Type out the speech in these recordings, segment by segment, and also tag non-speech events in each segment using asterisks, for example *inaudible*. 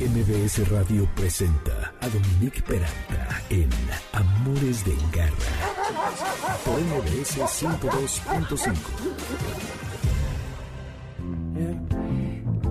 MBS Radio presenta a Dominique Peralta en Amores de Engarra por MBS 102.5.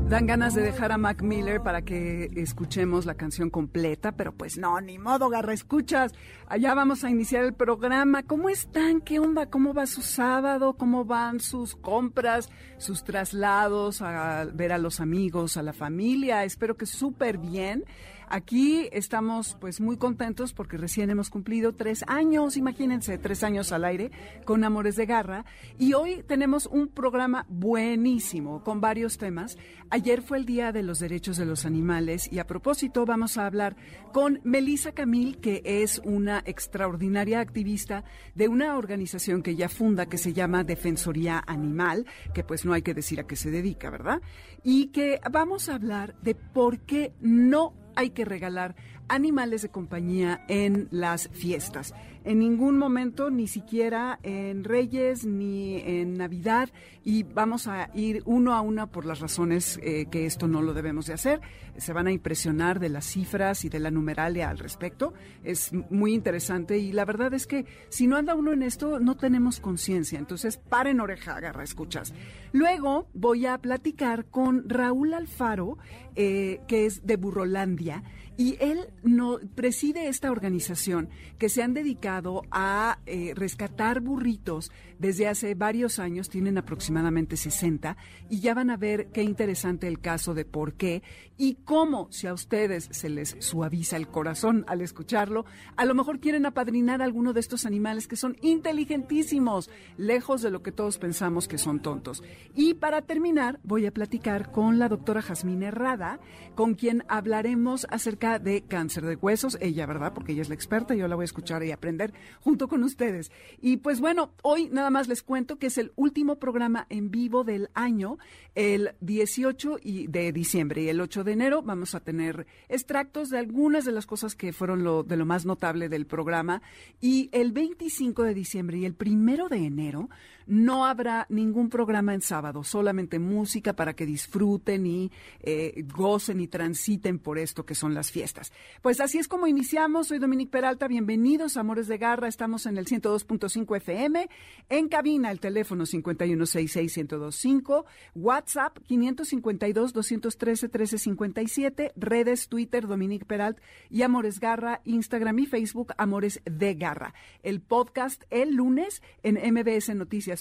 Dan ganas de dejar a Mac Miller para que escuchemos la canción completa, pero pues no, ni modo, garra, escuchas. Allá vamos a iniciar el programa. ¿Cómo están? ¿Qué onda? ¿Cómo va su sábado? ¿Cómo van sus compras, sus traslados a ver a los amigos, a la familia? Espero que súper bien. Aquí estamos pues muy contentos porque recién hemos cumplido tres años, imagínense, tres años al aire con Amores de Garra. Y hoy tenemos un programa buenísimo con varios temas. Ayer fue el Día de los Derechos de los Animales y a propósito vamos a hablar con Melissa Camil, que es una extraordinaria activista de una organización que ella funda que se llama Defensoría Animal, que pues no hay que decir a qué se dedica, ¿verdad? Y que vamos a hablar de por qué no hay que regalar animales de compañía en las fiestas. En ningún momento, ni siquiera en Reyes ni en Navidad, y vamos a ir uno a uno por las razones eh, que esto no lo debemos de hacer. Se van a impresionar de las cifras y de la numeralia al respecto. Es muy interesante y la verdad es que si no anda uno en esto, no tenemos conciencia. Entonces, paren oreja, agarra, escuchas. Luego voy a platicar con Raúl Alfaro, eh, que es de Burrolandia y él no, preside esta organización que se han dedicado a eh, rescatar burritos desde hace varios años, tienen aproximadamente 60, y ya van a ver qué interesante el caso de por qué y cómo, si a ustedes se les suaviza el corazón al escucharlo, a lo mejor quieren apadrinar a alguno de estos animales que son inteligentísimos, lejos de lo que todos pensamos que son tontos. Y para terminar, voy a platicar con la doctora Jazmín Herrada, con quien hablaremos acerca de cáncer de huesos, ella, ¿verdad? Porque ella es la experta, yo la voy a escuchar y aprender junto con ustedes. Y pues bueno, hoy nada más les cuento que es el último programa en vivo del año, el 18 de diciembre y el 8 de enero vamos a tener extractos de algunas de las cosas que fueron lo, de lo más notable del programa y el 25 de diciembre y el primero de enero no habrá ningún programa en sábado, solamente música para que disfruten y eh, gocen y transiten por esto que son las fiestas. Pues así es como iniciamos. Soy Dominique Peralta. Bienvenidos, Amores de Garra. Estamos en el 102.5 FM. En cabina, el teléfono 5166125, WhatsApp 552-213-1357, redes Twitter Dominique Peralt y Amores Garra, Instagram y Facebook Amores de Garra. El podcast el lunes en MBS Noticias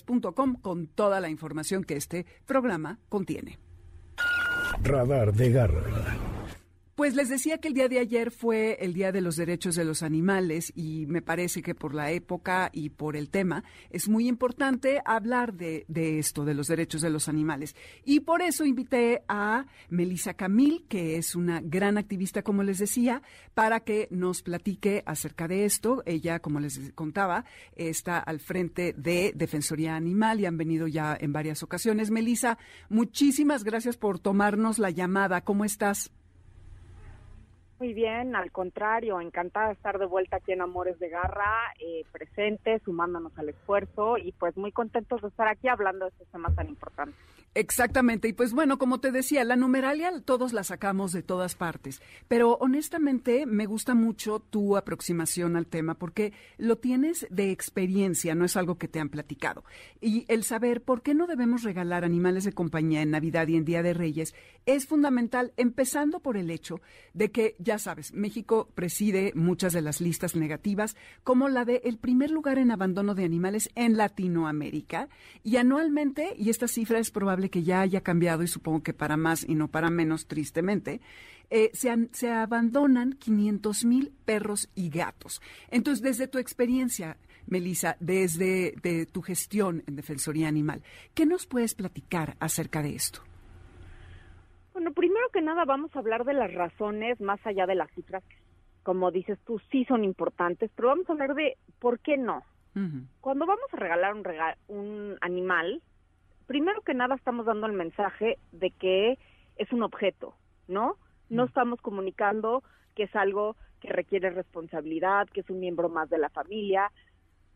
con toda la información que este programa contiene. Radar de Garra. Pues les decía que el día de ayer fue el Día de los Derechos de los Animales y me parece que por la época y por el tema es muy importante hablar de, esto, de los derechos de los animales. Y por eso invité a Melissa Camil, que es una gran activista, como les decía, para que nos platique acerca de esto. Ella, como les contaba, está al frente de Defensoría Animal y han venido ya en varias ocasiones. Melissa, muchísimas gracias por tomarnos la llamada. ¿Cómo estás? Muy bien, al contrario, encantada de estar de vuelta aquí en Amores de Garra, eh, presente, sumándonos al esfuerzo y pues muy contentos de estar aquí hablando de estos temas tan importantes. Exactamente. Y pues bueno, como te decía, la numeralia todos la sacamos de todas partes. Pero honestamente me gusta mucho tu aproximación al tema porque lo tienes de experiencia, no es algo que te han platicado. Y el saber por qué no debemos regalar animales de compañía en Navidad y en Día de Reyes es fundamental, empezando por el hecho de que, ya sabes, México preside muchas de las listas negativas, como la de el primer lugar en abandono de animales en Latinoamérica. Y anualmente, y esta cifra es probable que ya haya cambiado y supongo que para más y no para menos, tristemente, eh, se, abandonan 500 mil perros y gatos. Entonces, desde tu experiencia, Melissa, desde de tu gestión en Defensoría Animal, ¿qué nos puedes platicar acerca de esto? Bueno, primero que nada vamos a hablar de las razones más allá de las cifras que, como dices tú, sí son importantes, pero vamos a hablar de por qué no. Cuando vamos a regalar un, un animal, primero que nada estamos dando el mensaje de que es un objeto, ¿no? No estamos comunicando que es algo que requiere responsabilidad, que es un miembro más de la familia.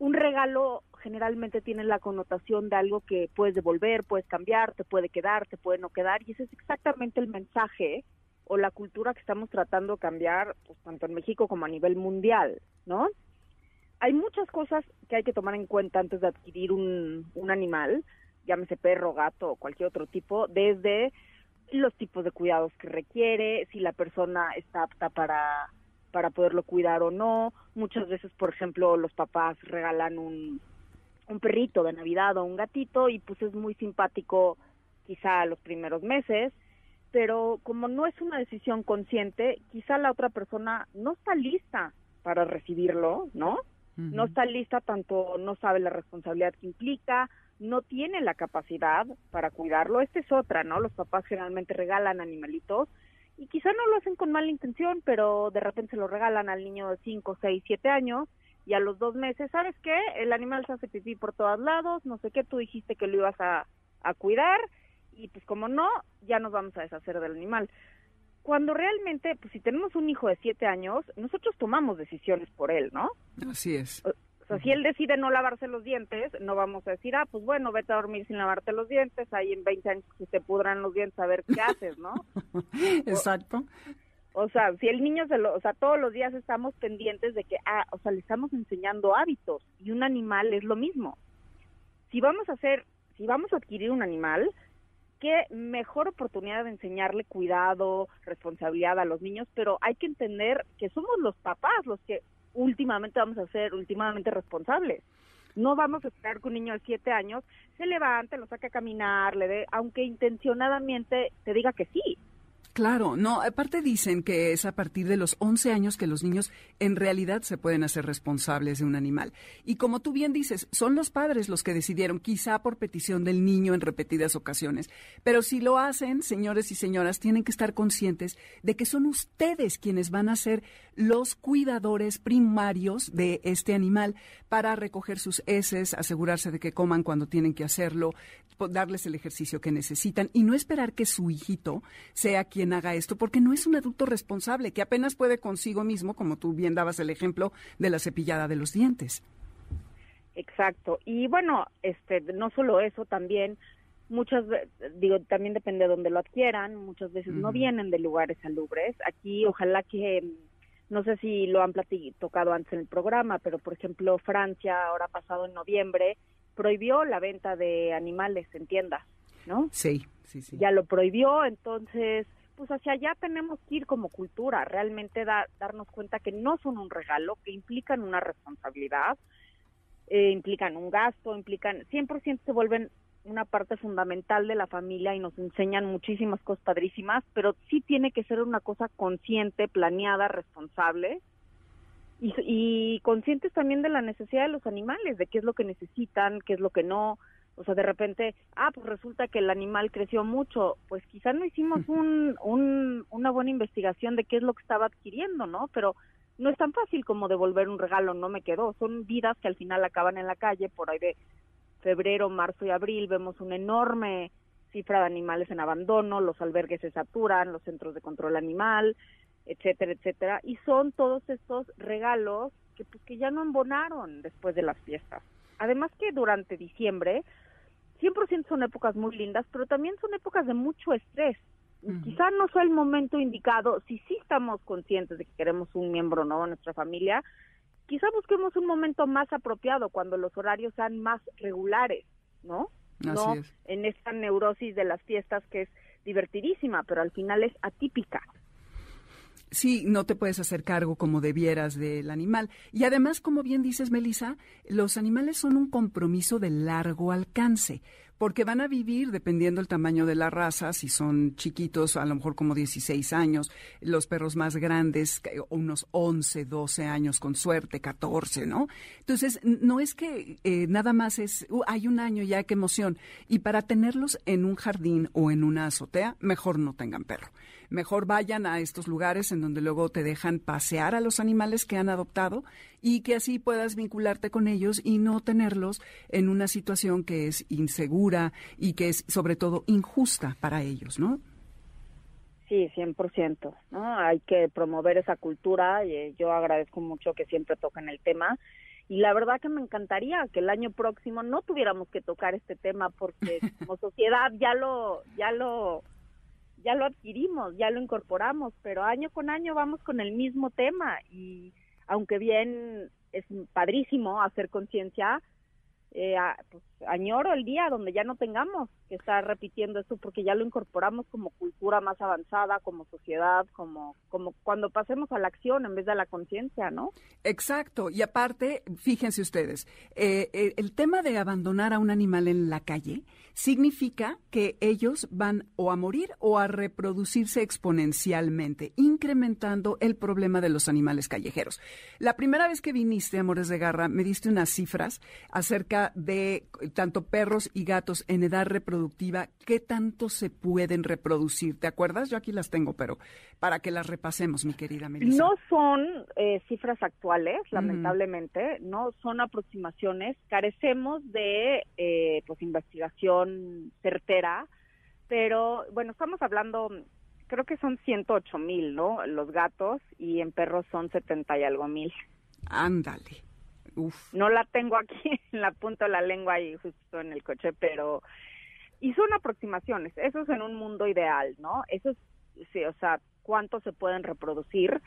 Un regalo generalmente tiene la connotación de algo que puedes devolver, puedes cambiar, te puede quedar, te puede no quedar, y ese es exactamente el mensaje o la cultura que estamos tratando de cambiar, pues tanto en México como a nivel mundial, ¿no? Hay muchas cosas que hay que tomar en cuenta antes de adquirir un, un animal, llámese perro, gato o cualquier otro tipo, desde los tipos de cuidados que requiere, si la persona está apta para, para poderlo cuidar o no. Muchas veces, por ejemplo, los papás regalan un, un perrito de Navidad o un gatito y pues es muy simpático quizá los primeros meses, pero como no es una decisión consciente, quizá la otra persona no está lista para recibirlo, ¿no? No está lista, tanto no sabe la responsabilidad que implica, no tiene la capacidad para cuidarlo. Esta es otra, ¿no? Los papás generalmente regalan animalitos y quizá no lo hacen con mala intención, pero de repente se lo regalan al niño de 5, 6, 7 años y a los dos meses, ¿sabes qué? El animal se hace pipí por todos lados, no sé qué, tú dijiste que lo ibas a, a cuidar y pues como no, ya nos vamos a deshacer del animal. Cuando realmente, pues si tenemos un hijo de siete años, nosotros tomamos decisiones por él, ¿no? Así es. O sea, si él decide no lavarse los dientes, no vamos a decir, ah, pues bueno, vete a dormir sin lavarte los dientes, ahí en 20 años que se pudran los dientes a ver qué haces, ¿no? *laughs* Exacto. O, sea, si el niño se lo, o sea, todos los días estamos pendientes de que, ah, o sea, le estamos enseñando hábitos y un animal es lo mismo. Si vamos a hacer, si vamos a adquirir un animal, qué mejor oportunidad de enseñarle cuidado, responsabilidad a los niños, pero hay que entender que somos los papás los que últimamente vamos a ser últimamente responsables. No vamos a esperar que un niño de siete años se levante, lo saque a caminar, le dé, aunque intencionadamente te diga que sí. Claro, no, aparte dicen que es a partir de los 11 años que los niños en realidad se pueden hacer responsables de un animal. Y como tú bien dices, son los padres los que decidieron, quizá por petición del niño en repetidas ocasiones. Pero si lo hacen, señores y señoras, tienen que estar conscientes de que son ustedes quienes van a ser los cuidadores primarios de este animal para recoger sus heces, asegurarse de que coman cuando tienen que hacerlo, darles el ejercicio que necesitan y no esperar que su hijito sea quien haga esto, porque no es un adulto responsable, que apenas puede consigo mismo, como tú bien dabas el ejemplo de la cepillada de los dientes. Exacto. Y bueno, este, no solo eso, también muchas digo también depende de dónde lo adquieran muchas veces no vienen de lugares salubres aquí ojalá que no sé si lo han tocado antes en el programa pero por ejemplo Francia ahora pasado en noviembre prohibió la venta de animales en tiendas no sí sí sí ya lo prohibió entonces pues hacia allá tenemos que ir como cultura, realmente darnos cuenta que no son un regalo, que implican una responsabilidad, eh, implican un gasto, implican, 100% se vuelven una parte fundamental de la familia y nos enseñan muchísimas cosas padrísimas, pero sí tiene que ser una cosa consciente, planeada, responsable y, y conscientes también de la necesidad de los animales, de qué es lo que necesitan, qué es lo que no, o sea, de repente, ah, pues resulta que el animal creció mucho, pues quizás no hicimos un, un, una buena investigación de qué es lo que estaba adquiriendo, ¿no? Pero no es tan fácil como devolver un regalo, no me quedó. Son vidas que al final acaban en la calle, por ahí de febrero, marzo y abril vemos una enorme cifra de animales en abandono, los albergues se saturan, los centros de control animal, etcétera, etcétera, y son todos estos regalos que pues que ya no embonaron después de las fiestas. Además que durante diciembre 100% son épocas muy lindas, pero también son épocas de mucho estrés. Quizá no sea el momento indicado, si sí estamos conscientes de que queremos un miembro nuevo en nuestra familia, quizá busquemos un momento más apropiado cuando los horarios sean más regulares, ¿no? no en esta neurosis de las fiestas que es divertidísima, pero al final es atípica sí, no te puedes hacer cargo como debieras del animal. Y además, como bien dices, Melissa, los animales son un compromiso de largo alcance, porque van a vivir, dependiendo del tamaño de la raza, si son chiquitos, a lo mejor como 16 años, los perros más grandes, unos 11, 12 años con suerte, 14, ¿no? Entonces, no es que eh, nada más es, uh, hay un año ya, qué emoción. Y para tenerlos en un jardín o en una azotea, mejor no tengan perro mejor vayan a estos lugares en donde luego te dejan pasear a los animales que han adoptado y que así puedas vincularte con ellos y no tenerlos en una situación que es insegura y que es sobre todo injusta para ellos, ¿no? Sí, 100%, ¿no? Hay que promover esa cultura y eh, yo agradezco mucho que siempre toquen el tema y la verdad que me encantaría que el año próximo no tuviéramos que tocar este tema porque *laughs* como sociedad ya lo ya lo ya lo adquirimos, ya lo incorporamos, pero año con año vamos con el mismo tema y aunque bien es padrísimo hacer conciencia, eh, pues, añoro el día donde ya no tengamos que estar repitiendo eso porque ya lo incorporamos como cultura más avanzada, como sociedad, como, como cuando pasemos a la acción en vez de a la conciencia, ¿no? Exacto. Y aparte, fíjense ustedes, eh, eh, el tema de abandonar a un animal en la calle significa que ellos van o a morir o a reproducirse exponencialmente, incrementando el problema de los animales callejeros. La primera vez que viniste, Amores de Garra, me diste unas cifras acerca de tanto perros y gatos en edad reproductiva, qué tanto se pueden reproducir. ¿Te acuerdas? Yo aquí las tengo, pero para que las repasemos, mi querida Melissa. No son eh, cifras actuales, lamentablemente, no son aproximaciones. Carecemos de eh, pues investigación certera, pero bueno, estamos hablando creo que son 108 mil, ¿no? Los gatos y en perros son 70 y algo mil. Ándale. No la tengo aquí *laughs* en la punta de la lengua y justo en el coche, pero y son aproximaciones. Eso es en un mundo ideal, ¿no? Eso es, sí, o sea, cuánto se pueden reproducir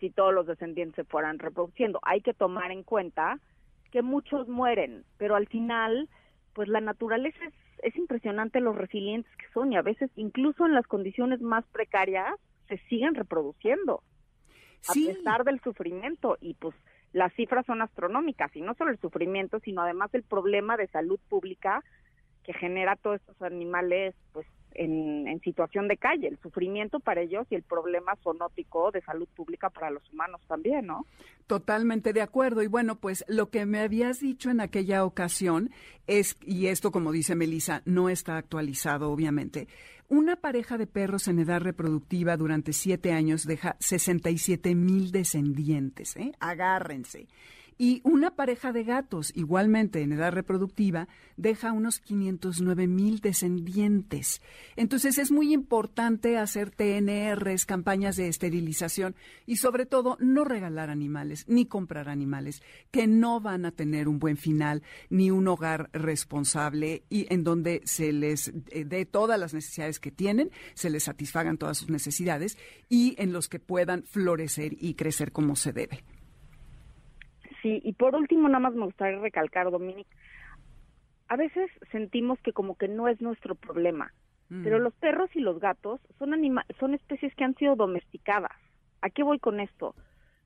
si todos los descendientes se fueran reproduciendo. Hay que tomar en cuenta que muchos mueren, pero al final, pues la naturaleza es, es impresionante los resilientes que son y a veces incluso en las condiciones más precarias se siguen reproduciendo a pesar del sufrimiento. Y pues las cifras son astronómicas y no solo el sufrimiento, sino además el problema de salud pública que genera todos estos animales pues en, en, situación de calle, el sufrimiento para ellos y el problema zoonótico de salud pública para los humanos también, ¿no? Totalmente de acuerdo. Y bueno, pues lo que me habías dicho en aquella ocasión es, y esto como dice Melissa, no está actualizado obviamente, una pareja de perros en edad reproductiva durante siete años deja 67 mil descendientes, ¿eh? Agárrense. Y una pareja de gatos, igualmente en edad reproductiva, deja unos 509 mil descendientes. Entonces es muy importante hacer TNRs, campañas de esterilización y sobre todo no regalar animales ni comprar animales que no van a tener un buen final ni un hogar responsable y en donde se les eh, dé todas las necesidades que tienen, se les satisfagan todas sus necesidades y en los que puedan florecer y crecer como se debe. Sí, y por último, nada más me gustaría recalcar, Dominic, a veces sentimos que como que no es nuestro problema, mm. pero los perros y los gatos son, anima son especies que han sido domesticadas. ¿A qué voy con esto?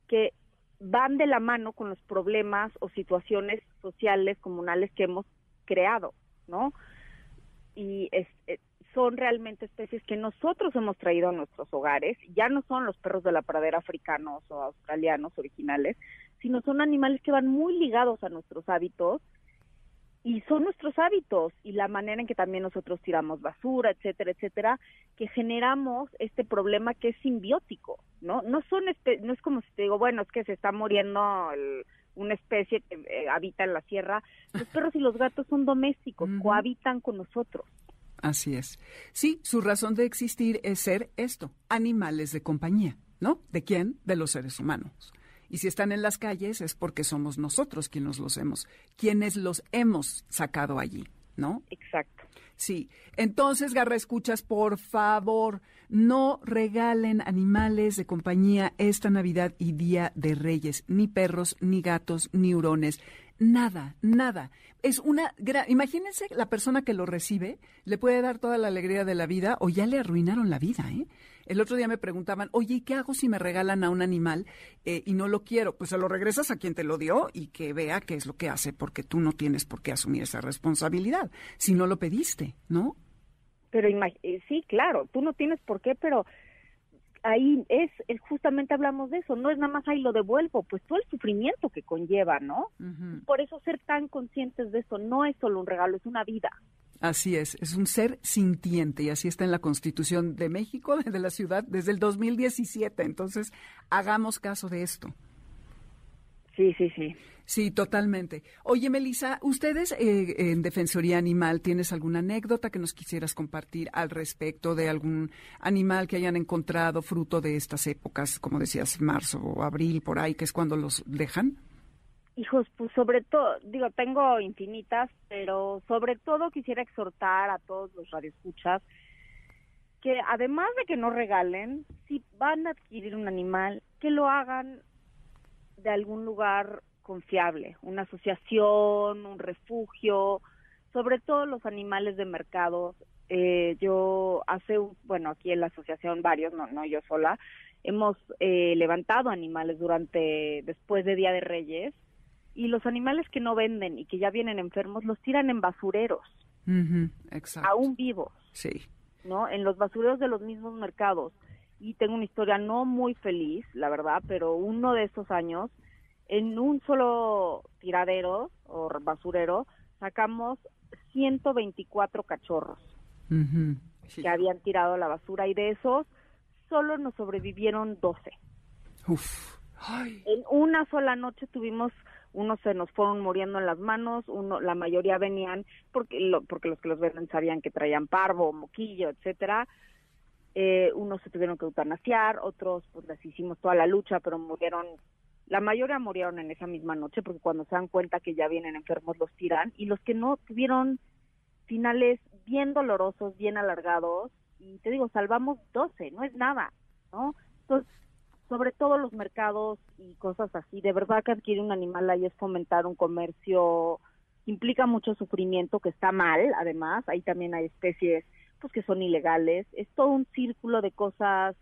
Que van de la mano con los problemas o situaciones sociales, comunales que hemos creado, ¿no? Y es, eh, son realmente especies que nosotros hemos traído a nuestros hogares, ya no son los perros de la pradera africanos o australianos originales, sino son animales que van muy ligados a nuestros hábitos y son nuestros hábitos y la manera en que también nosotros tiramos basura, etcétera, etcétera, que generamos este problema que es simbiótico, ¿no? No son no es como si te digo, bueno, es que se está muriendo una especie que eh, habita en la sierra. Los *laughs* perros y los gatos son domésticos, cohabitan con nosotros. Así es. Sí, su razón de existir es ser esto, animales de compañía, ¿no? ¿De quién? De los seres humanos. Y si están en las calles es porque somos nosotros quienes los hemos, quienes los hemos sacado allí, ¿no? Exacto. Sí. Entonces, Garra Escuchas, por favor, no regalen animales de compañía esta Navidad y Día de Reyes, ni perros, ni gatos, ni hurones. Nada, nada. Es una gran... Imagínense la persona que lo recibe, le puede dar toda la alegría de la vida o ya le arruinaron la vida, ¿eh? El otro día me preguntaban, oye, ¿y qué hago si me regalan a un animal eh, y no lo quiero? Pues se lo regresas a quien te lo dio y que vea qué es lo que hace, porque tú no tienes por qué asumir esa responsabilidad si no lo pediste, ¿no? Pero eh, sí, claro, tú no tienes por qué, pero ahí es, justamente hablamos de eso, no es nada más ahí lo devuelvo, pues todo el sufrimiento que conlleva, ¿no? Por eso ser tan conscientes de eso no es solo un regalo, es una vida. Así es, es un ser sintiente y así está en la Constitución de México, *laughs* de la ciudad, desde el 2017. Entonces, hagamos caso de esto. Sí, sí, sí. Sí, totalmente. Oye, Melissa, ustedes eh, en Defensoría Animal, ¿tienes alguna anécdota que nos quisieras compartir al respecto de algún animal que hayan encontrado fruto de estas épocas, como decías, marzo o abril, por ahí, que es cuando los dejan? Hijos, pues sobre todo, digo, tengo infinitas, pero sobre todo quisiera exhortar a todos los radioescuchas que además de que no regalen, si van a adquirir un animal, que lo hagan de algún lugar confiable, una asociación, un refugio, sobre todo los animales de mercado. Eh, yo hace, bueno, aquí en la asociación varios, no, no yo sola, hemos eh, levantado animales durante, después de Día de Reyes, y los animales que no venden y que ya vienen enfermos los tiran en basureros, aún vivos. Sí. ¿No? En los basureros de los mismos mercados. Y tengo una historia no muy feliz, la verdad, pero uno de esos años, en un solo tiradero o basurero, sacamos 124 cachorros que habían tirado la basura y de esos solo nos sobrevivieron 12. Uf. En una sola noche tuvimos unos se nos fueron muriendo en las manos, uno, la mayoría venían porque, lo, porque los que los venden sabían que traían parvo, moquillo, etcétera. Eh, unos se tuvieron que eutanasiar, otros pues les hicimos toda la lucha, pero murieron, la mayoría murieron en esa misma noche porque cuando se dan cuenta que ya vienen enfermos los tiran y los que no tuvieron finales bien dolorosos, bien alargados y te digo, salvamos 12, no es nada, ¿no? Entonces, sobre todo los mercados y cosas así. De verdad que adquirir un animal ahí es fomentar un comercio implica mucho sufrimiento que está mal, además, ahí también hay especies pues que son ilegales, es todo un círculo de cosas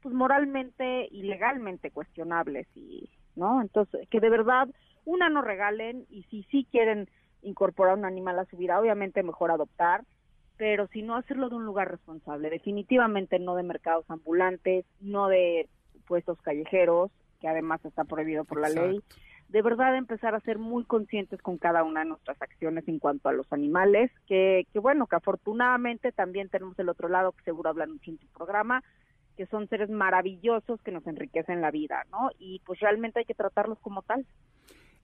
pues moralmente y legalmente cuestionables y no, entonces que de verdad una no regalen y si sí quieren incorporar un animal a su vida, obviamente mejor adoptar, pero si no hacerlo de un lugar responsable, definitivamente no de mercados ambulantes, no de puestos callejeros, que además está prohibido por la ley. De verdad empezar a ser muy conscientes con cada una de nuestras acciones en cuanto a los animales, que, que bueno, que afortunadamente también tenemos el otro lado, que seguro hablan mucho en tu programa, que son seres maravillosos que nos enriquecen la vida, ¿no? Y pues realmente hay que tratarlos como tal.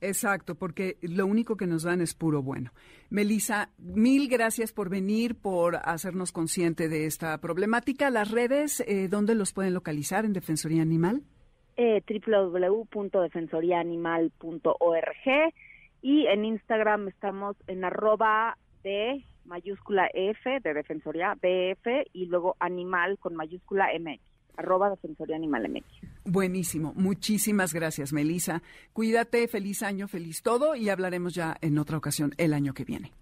Exacto, porque lo único que nos dan es puro bueno. Melissa, mil gracias por venir, por hacernos consciente de esta problemática. Las redes, eh, ¿dónde los pueden localizar en Defensoría Animal? Eh, www.defensoriaanimal.org y en Instagram estamos en arroba de mayúscula F de Defensoría, BF y luego animal con mayúscula MX arroba Defensoría Animal MX. Buenísimo. Muchísimas gracias, Melisa. Cuídate, feliz año, feliz todo y hablaremos ya en otra ocasión el año que viene.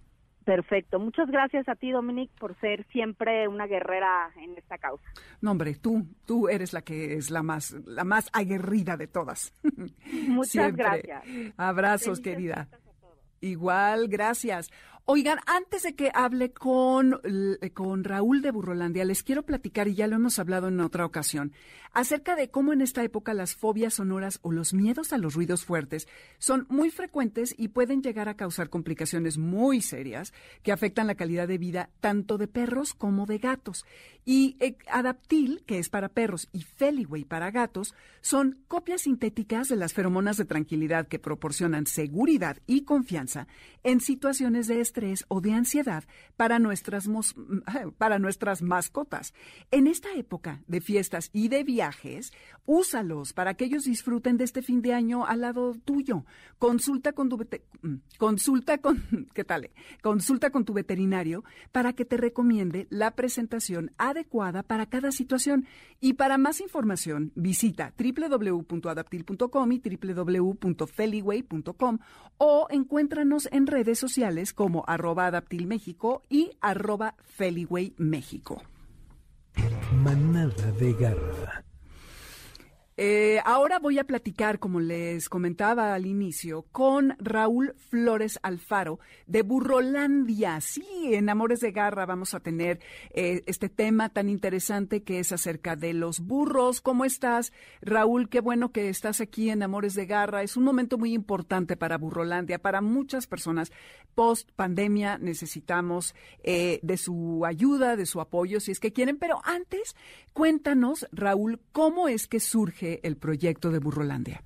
Perfecto. Muchas gracias a ti, Dominic, por ser siempre una guerrera en esta causa. No, hombre, tú, tú eres la que es la más, la más aguerrida de todas. Muchas *laughs* gracias. Abrazos, querida. Igual, gracias. Oigan, antes de que hable con, con Raúl de Burrolandia, les quiero platicar, y ya lo hemos hablado en otra ocasión, acerca de cómo en esta época las fobias sonoras o los miedos a los ruidos fuertes son muy frecuentes y pueden llegar a causar complicaciones muy serias que afectan la calidad de vida tanto de perros como de gatos. Y eh, Adaptil, que es para perros, y Feliway para gatos, son copias sintéticas de las feromonas de tranquilidad que proporcionan seguridad y confianza en situaciones de o de ansiedad para nuestras, *laughs* para nuestras mascotas. En esta época de fiestas y de viajes, úsalos para que ellos disfruten de este fin de año al lado tuyo. Consulta con tu mm, consulta con *laughs* ¿qué tal? Consulta con tu veterinario para que te recomiende la presentación adecuada para cada situación y para más información visita www.adaptil.com y www.feliway.com o encuéntranos en redes sociales como arroba Adaptil México y arroba Feliway México. Manada de garra. Eh, ahora voy a platicar, como les comentaba al inicio, con Raúl Flores Alfaro de Burrolandia. Sí, en Amores de Garra vamos a tener eh, este tema tan interesante que es acerca de los burros. ¿Cómo estás, Raúl? Qué bueno que estás aquí en Amores de Garra. Es un momento muy importante para Burrolandia, para muchas personas. Post pandemia necesitamos eh, de su ayuda, de su apoyo, si es que quieren. Pero antes, cuéntanos, Raúl, cómo es que surge el proyecto de Burrolandia.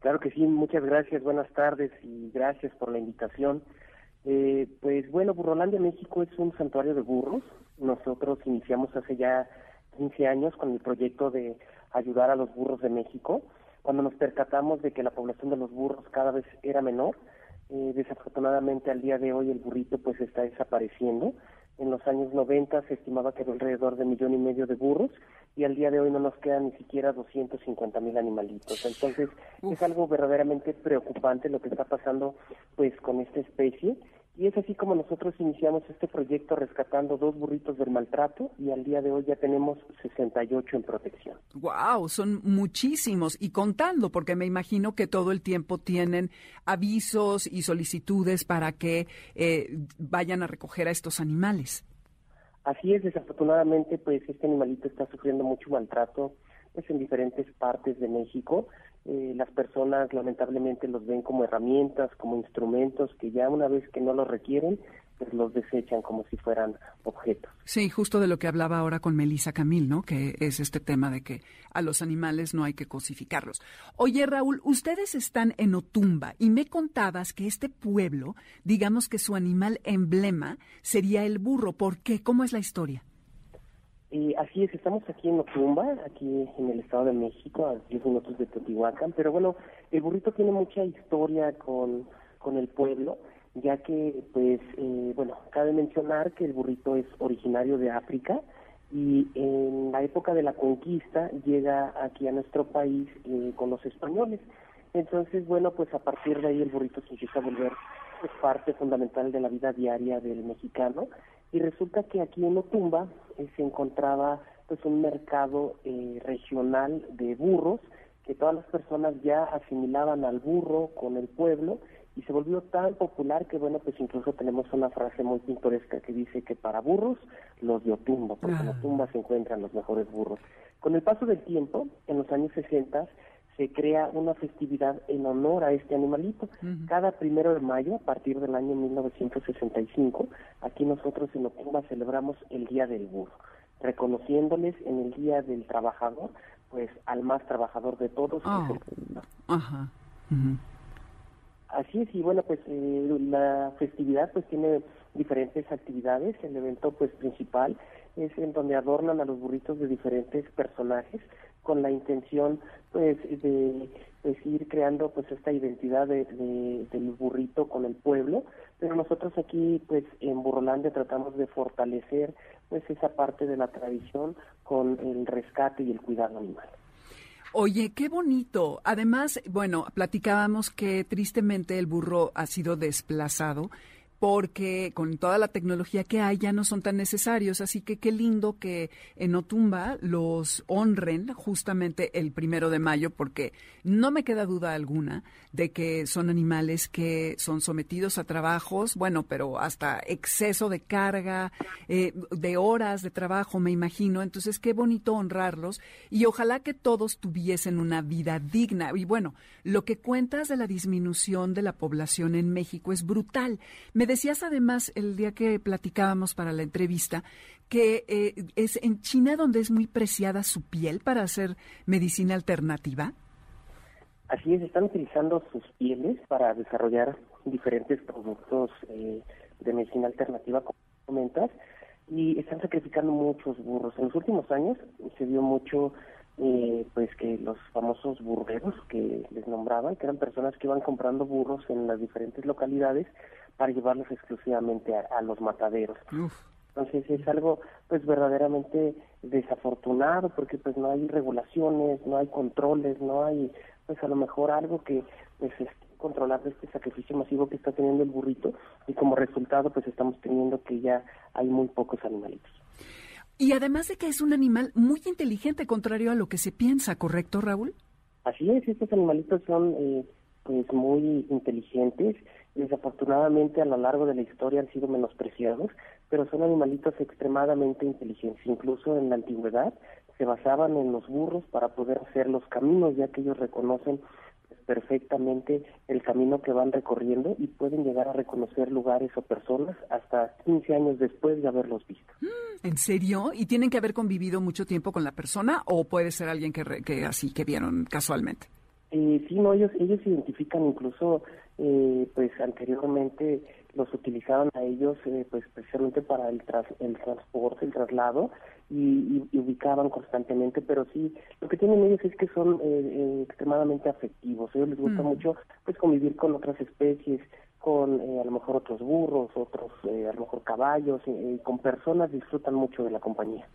Claro que sí, muchas gracias, buenas tardes y gracias por la invitación. Eh, pues bueno, Burrolandia México es un santuario de burros. Nosotros iniciamos hace ya 15 años con el proyecto de ayudar a los burros de México. Cuando nos percatamos de que la población de los burros cada vez era menor, eh, desafortunadamente al día de hoy el burrito pues está desapareciendo. en los años 90 se estimaba que era alrededor de millón y medio de burros y al día de hoy no nos quedan ni siquiera 250 mil animalitos. Entonces es algo verdaderamente preocupante lo que está pasando pues con esta especie y es así como nosotros iniciamos este proyecto rescatando dos burritos del maltrato y al día de hoy ya tenemos 68 en protección. ¡Wow! Son muchísimos y contando, porque me imagino que todo el tiempo tienen avisos y solicitudes para que eh, vayan a recoger a estos animales. Así es, desafortunadamente, pues este animalito está sufriendo mucho maltrato pues en diferentes partes de México. Eh, las personas lamentablemente los ven como herramientas, como instrumentos que ya una vez que no los requieren, pues los desechan como si fueran objetos. Sí, justo de lo que hablaba ahora con Melissa Camil, ¿no? Que es este tema de que a los animales no hay que cosificarlos. Oye, Raúl, ustedes están en Otumba y me contabas que este pueblo, digamos que su animal emblema sería el burro. ¿Por qué? ¿Cómo es la historia? así es, estamos aquí en Otumba, aquí en el Estado de México, a 10 minutos de Teotihuacán, pero bueno, el burrito tiene mucha historia con, con el pueblo, ya que, pues, eh, bueno, cabe mencionar que el burrito es originario de África y en la época de la conquista llega aquí a nuestro país eh, con los españoles. Entonces, bueno, pues a partir de ahí el burrito se empieza a volver pues, parte fundamental de la vida diaria del mexicano y resulta que aquí en Otumba eh, se encontraba pues un mercado eh, regional de burros que todas las personas ya asimilaban al burro con el pueblo y se volvió tan popular que bueno pues incluso tenemos una frase muy pintoresca que dice que para burros los de Otumba porque en Otumba se encuentran los mejores burros con el paso del tiempo en los años 60 se crea una festividad en honor a este animalito. Cada primero de mayo, a partir del año 1965, aquí nosotros en Otumba celebramos el Día del Burro, reconociéndoles en el Día del Trabajador, pues al más trabajador de todos. Oh. Ajá. Así es, y bueno, pues eh, la festividad pues tiene diferentes actividades. El evento pues principal es en donde adornan a los burritos de diferentes personajes con la intención pues de pues, ir creando pues esta identidad de, del burrito con el pueblo pero nosotros aquí pues en Burrolandia tratamos de fortalecer pues esa parte de la tradición con el rescate y el cuidado animal Oye, qué bonito. Además, bueno, platicábamos que tristemente el burro ha sido desplazado porque con toda la tecnología que hay ya no son tan necesarios. Así que qué lindo que en Otumba los honren justamente el primero de mayo, porque no me queda duda alguna de que son animales que son sometidos a trabajos, bueno, pero hasta exceso de carga, eh, de horas de trabajo, me imagino. Entonces, qué bonito honrarlos y ojalá que todos tuviesen una vida digna. Y bueno, lo que cuentas de la disminución de la población en México es brutal. Decías además el día que platicábamos para la entrevista que eh, es en China donde es muy preciada su piel para hacer medicina alternativa. Así es, están utilizando sus pieles para desarrollar diferentes productos eh, de medicina alternativa, como comentas, y están sacrificando muchos burros. En los últimos años se vio mucho eh, pues que los famosos burreros que les nombraban, que eran personas que iban comprando burros en las diferentes localidades para llevarlos exclusivamente a, los mataderos. Entonces es algo pues verdaderamente desafortunado porque pues no hay regulaciones, no hay controles, no hay pues a lo mejor algo que pues es controlar este sacrificio masivo que está teniendo el burrito y como resultado pues estamos teniendo que ya hay muy pocos animalitos. Y además de que es un animal muy inteligente, contrario a lo que se piensa, ¿correcto, Raúl? Así es, estos animalitos son eh, pues muy inteligentes. Desafortunadamente a lo largo de la historia han sido menospreciados, pero son animalitos extremadamente inteligentes. Incluso en la antigüedad se basaban en los burros para poder hacer los caminos, ya que ellos reconocen perfectamente el camino que van recorriendo y pueden llegar a reconocer lugares o personas hasta 15 años después de haberlos visto. Mm, ¿En serio? ¿Y tienen que haber convivido mucho tiempo con la persona o puede ser alguien que, que así que vieron casualmente? Eh, sí, no, ellos ellos identifican incluso, eh, pues anteriormente los utilizaban a ellos, eh, pues precisamente para el, tras, el transporte, el traslado, y, ubicaban constantemente, pero sí, lo que tienen ellos es que son eh, eh, extremadamente afectivos, a ellos les gusta mm. mucho pues convivir con otras especies, con eh, a lo mejor otros burros, otros eh, a lo mejor caballos, eh, con personas disfrutan mucho de la compañía.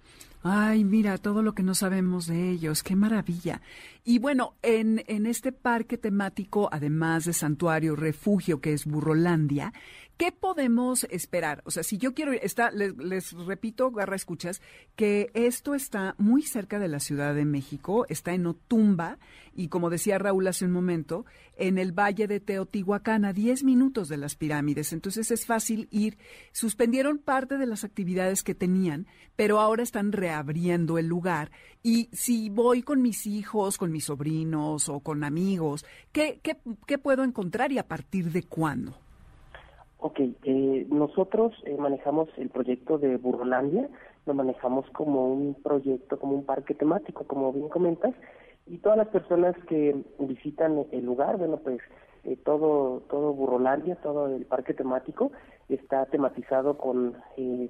Ay, mira, todo lo que no sabemos de ellos, qué maravilla. Y bueno, en, en este parque temático, además de santuario, refugio, que es Burrolandia, ¿Qué podemos esperar? O sea, si yo quiero, está, les, repito, Garra Escuchas, que esto está muy cerca de la Ciudad de México, está en Otumba y como decía Raúl hace un momento, en el Valle de Teotihuacán, a 10 minutos de las pirámides. Entonces es fácil ir. Suspendieron parte de las actividades que tenían, pero ahora están reabriendo el lugar. Y si voy con mis hijos, con mis sobrinos o con amigos, ¿qué, qué, qué puedo encontrar y a partir de cuándo? Ok, eh, nosotros eh, manejamos el proyecto de Burrolandia, lo manejamos como un proyecto, como un parque temático, como bien comentas, y todas las personas que visitan el lugar, bueno, pues eh, todo todo Burrolandia, todo el parque temático está tematizado con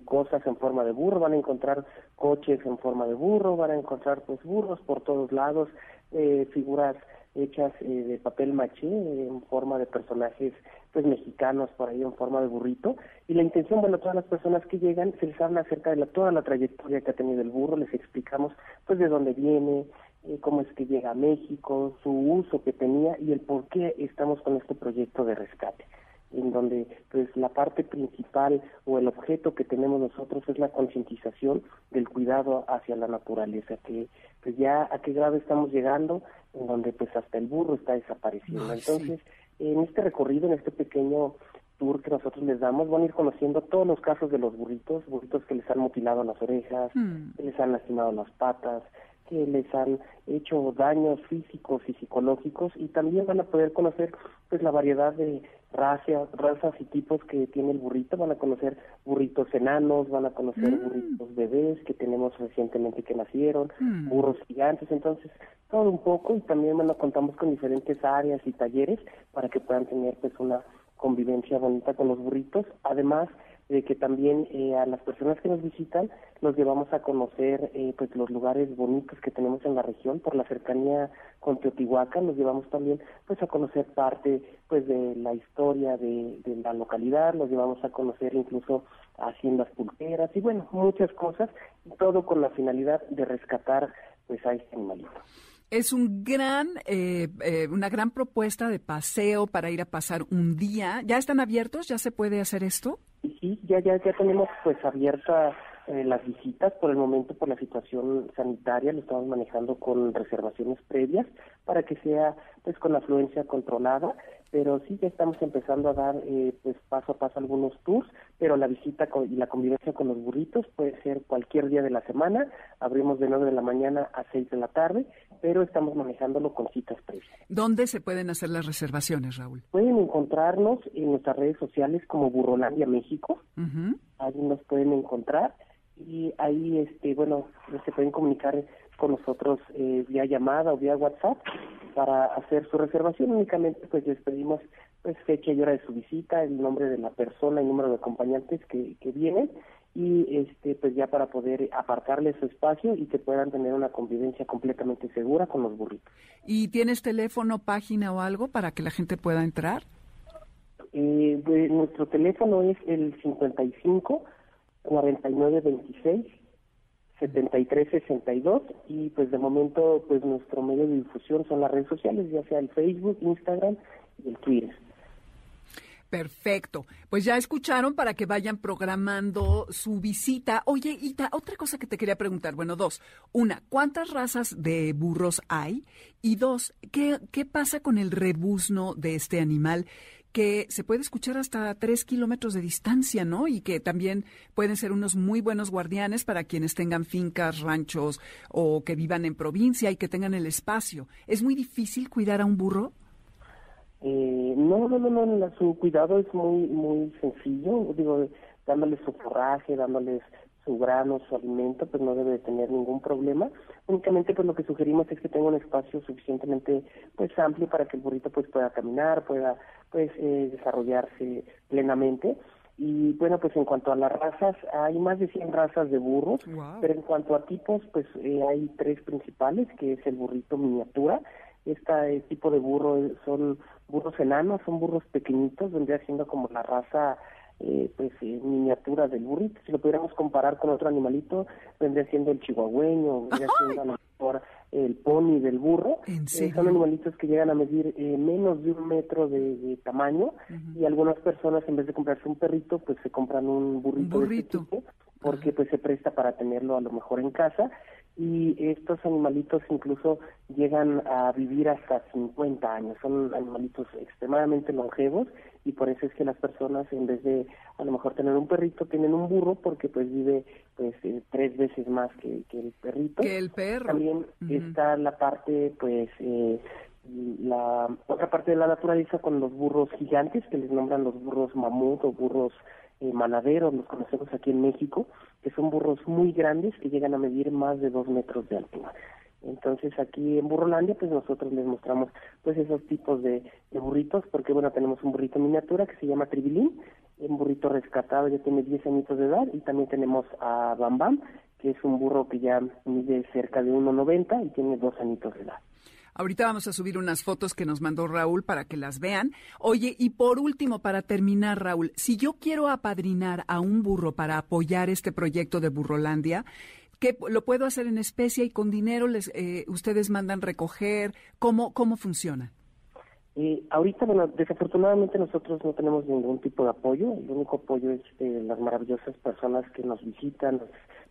cosas en forma de burro, van a encontrar coches en forma de burro, van a encontrar pues burros por todos lados, figuras hechas de papel maché en forma de personajes pues mexicanos por ahí en forma de burrito y la intención bueno todas las personas que llegan se les habla acerca de la, toda la trayectoria que ha tenido el burro les explicamos pues de dónde viene eh, cómo es que llega a México su uso que tenía y el por qué estamos con este proyecto de rescate en donde pues la parte principal o el objeto que tenemos nosotros es la concientización del cuidado hacia la naturaleza que pues ya a qué grado estamos llegando en donde pues hasta el burro está desapareciendo entonces en este recorrido, en este pequeño tour que nosotros les damos, van a ir conociendo todos los casos de los burritos, burritos que les han mutilado las orejas, mm. que les han lastimado las patas, que les han hecho daños físicos y psicológicos y también van a poder conocer pues la variedad de razas, razas y tipos que tiene el burrito, van a conocer burritos enanos, van a conocer mm. burritos bebés que tenemos recientemente que nacieron, mm. burros gigantes, entonces todo un poco y también bueno contamos con diferentes áreas y talleres para que puedan tener pues una convivencia bonita con los burritos, además de que también eh, a las personas que nos visitan los llevamos a conocer eh, pues los lugares bonitos que tenemos en la región por la cercanía con Teotihuacán nos llevamos también pues a conocer parte pues de la historia de, de la localidad los llevamos a conocer incluso haciendas pulqueras y bueno muchas cosas todo con la finalidad de rescatar pues a este animalito es un gran, eh, eh, una gran propuesta de paseo para ir a pasar un día. ¿Ya están abiertos? ¿Ya se puede hacer esto? Sí, ya, ya, ya tenemos pues abierta eh, las visitas. Por el momento por la situación sanitaria lo estamos manejando con reservaciones previas para que sea pues con afluencia controlada pero sí ya estamos empezando a dar eh, pues paso a paso algunos tours, pero la visita y la convivencia con los burritos puede ser cualquier día de la semana, abrimos de 9 de la mañana a 6 de la tarde, pero estamos manejándolo con citas previas. ¿Dónde se pueden hacer las reservaciones, Raúl? Pueden encontrarnos en nuestras redes sociales como Burrolandia México, ahí nos pueden encontrar y ahí este bueno se pueden comunicar con nosotros eh, vía llamada o vía WhatsApp para hacer su reservación. Únicamente pues les pedimos pues fecha y hora de su visita, el nombre de la persona y número de acompañantes que, que vienen y este pues ya para poder apartarles su espacio y que puedan tener una convivencia completamente segura con los burritos. ¿Y tienes teléfono, página o algo para que la gente pueda entrar? Eh, nuestro teléfono es el 55 4926 7362 y pues de momento pues nuestro medio de difusión son las redes sociales, ya sea el Facebook, Instagram y el Twitter. Perfecto. Pues ya escucharon para que vayan programando su visita. Oye, Ita, otra cosa que te quería preguntar. Bueno, dos. Una, ¿cuántas razas de burros hay? Y dos, ¿qué, qué pasa con el rebuzno de este animal? Que se puede escuchar hasta tres kilómetros de distancia, ¿no? Y que también pueden ser unos muy buenos guardianes para quienes tengan fincas, ranchos o que vivan en provincia y que tengan el espacio. ¿Es muy difícil cuidar a un burro? Eh, no, no, no, no, su cuidado es muy, muy sencillo, digo, dándoles su forraje, dándoles su grano, su alimento, pues no debe de tener ningún problema. Únicamente pues lo que sugerimos es que tenga un espacio suficientemente pues amplio para que el burrito pues pueda caminar, pueda pues eh, desarrollarse plenamente. Y bueno, pues en cuanto a las razas, hay más de 100 razas de burros, pero en cuanto a tipos, pues eh, hay tres principales, que es el burrito miniatura, Este tipo de burro son burros enanos, son burros pequeñitos, vendría siendo como la raza eh, pues eh, miniatura del burrito. Si lo pudiéramos comparar con otro animalito, vendría siendo el chihuahueño, vendría siendo a lo mejor el pony del burro. ¿En eh, son animalitos que llegan a medir eh, menos de un metro de, tamaño y algunas personas en vez de comprarse un perrito, pues se compran un burrito. Un burrito. De este porque pues se presta para tenerlo a lo mejor en casa y estos animalitos incluso llegan a vivir hasta 50 años. Son animalitos extremadamente longevos y por eso es que las personas en vez de a lo mejor tener un perrito tienen un burro porque pues vive pues eh, tres veces más que, el perrito. Que el perro. También está la parte pues eh, la otra parte de la naturaleza con los burros gigantes que les nombran los burros mamut o burros eh, manaderos, los conocemos aquí en México, que son burros muy grandes que llegan a medir más de dos metros de altura. Entonces aquí en Burrolandia pues nosotros les mostramos pues esos tipos de, burritos porque bueno tenemos un burrito miniatura que se llama Tribilín, un burrito rescatado ya tiene 10 añitos de edad y también tenemos a Bam Bam que es un burro que ya mide cerca de 1,90 y tiene dos añitos de edad. Ahorita vamos a subir unas fotos que nos mandó Raúl para que las vean. Oye, y por último, para terminar, Raúl, si yo quiero apadrinar a un burro para apoyar este proyecto de Burrolandia, ¿qué, ¿lo puedo hacer en especie y con dinero? Les, eh, ¿Ustedes mandan recoger? ¿Cómo, cómo funciona? Eh, ahorita, bueno, desafortunadamente nosotros no tenemos ningún tipo de apoyo. El único apoyo es de las maravillosas personas que nos visitan,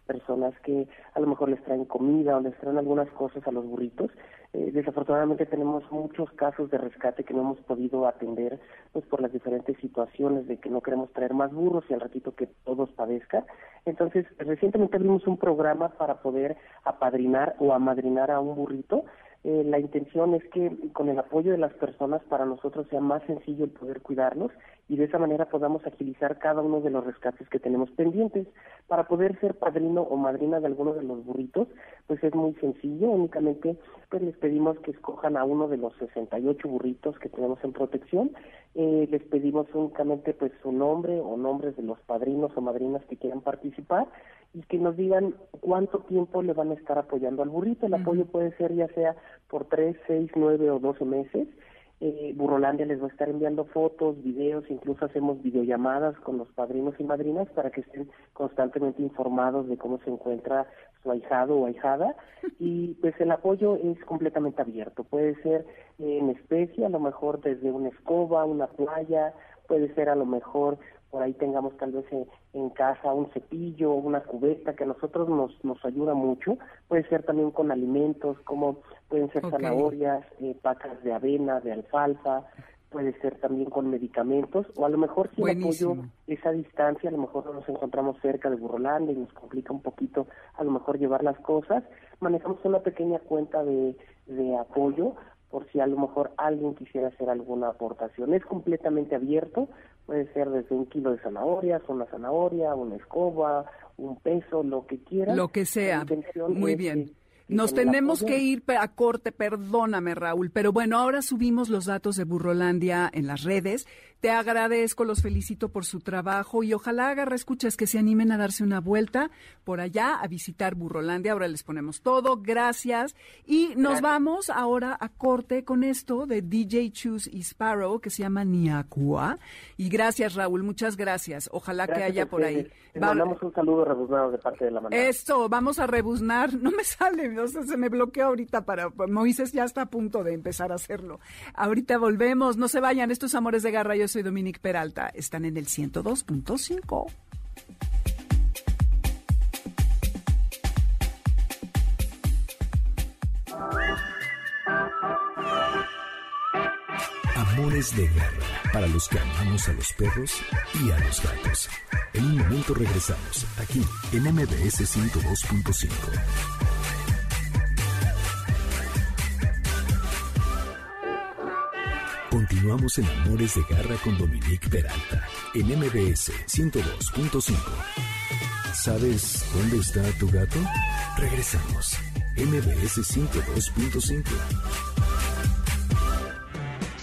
personas que a lo mejor les traen comida o les traen algunas cosas a los burritos. Eh, desafortunadamente tenemos muchos casos de rescate que no hemos podido atender pues por las diferentes situaciones de que no queremos traer más burros y al ratito que todos padezcan. Entonces, recientemente abrimos un programa para poder apadrinar o amadrinar a un burrito eh, la intención es que con el apoyo de las personas para nosotros sea más sencillo el poder cuidarlos y de esa manera podamos agilizar cada uno de los rescates que tenemos pendientes. Para poder ser padrino o madrina de alguno de los burritos, pues es muy sencillo, únicamente pues les pedimos que escojan a uno de los 68 burritos que tenemos en protección, eh, les pedimos únicamente pues su nombre o nombres de los padrinos o madrinas que quieran participar y que nos digan cuánto tiempo le van a estar apoyando al burrito. El apoyo puede ser ya sea por tres, seis, nueve o doce meses. Eh, Burrolandia les va a estar enviando fotos, videos, incluso hacemos videollamadas con los padrinos y madrinas para que estén constantemente informados de cómo se encuentra su ahijado o ahijada. *laughs* Y pues el apoyo es completamente abierto. Puede ser en especie, a lo mejor desde una escoba, una playa, puede ser a lo mejor por ahí tengamos tal vez en, casa un cepillo, una cubeta que a nosotros nos, nos ayuda mucho. Puede ser también con alimentos, como pueden ser zanahorias, eh, pacas de avena, de alfalfa, puede ser también con medicamentos, o a lo mejor si apoyo esa distancia, a lo mejor nos encontramos cerca de Burrolanda y nos complica un poquito a lo mejor llevar las cosas, manejamos una pequeña cuenta de, de apoyo por si a lo mejor alguien quisiera hacer alguna aportación. Es completamente abierto, puede ser desde un kilo de zanahorias, una zanahoria, una escoba, un peso, lo que quiera. Lo que sea. Muy bien. Nos tenemos que ir a corte, perdóname Raúl, pero bueno, ahora subimos los datos de Burrolandia en las redes. Te agradezco, los felicito por su trabajo y ojalá agarra escuchas que se animen a darse una vuelta por allá a visitar Burrolandia. Ahora les ponemos todo, gracias. Y nos vamos ahora a corte con esto de DJ Choose y Sparrow que se llama Niakua. Y gracias Raúl, muchas gracias. Ojalá que haya por ahí. mandamos un saludo rebuznado de parte de la manada. Esto, vamos a rebuznar. *laughs* No me sale se me bloqueó ahorita para... Moisés ya está a punto de empezar a hacerlo. Ahorita volvemos, no se vayan, estos Amores de Garra, yo soy Dominique Peralta, están en el 102.5. Amores de Garra, para los que amamos a los perros y a los gatos. En un momento regresamos, aquí en MBS 102.5. Continuamos en Amores de Garra con Dominique Peralta en MBS 102.5. ¿Sabes dónde está tu gato? Regresamos. MBS 102.5.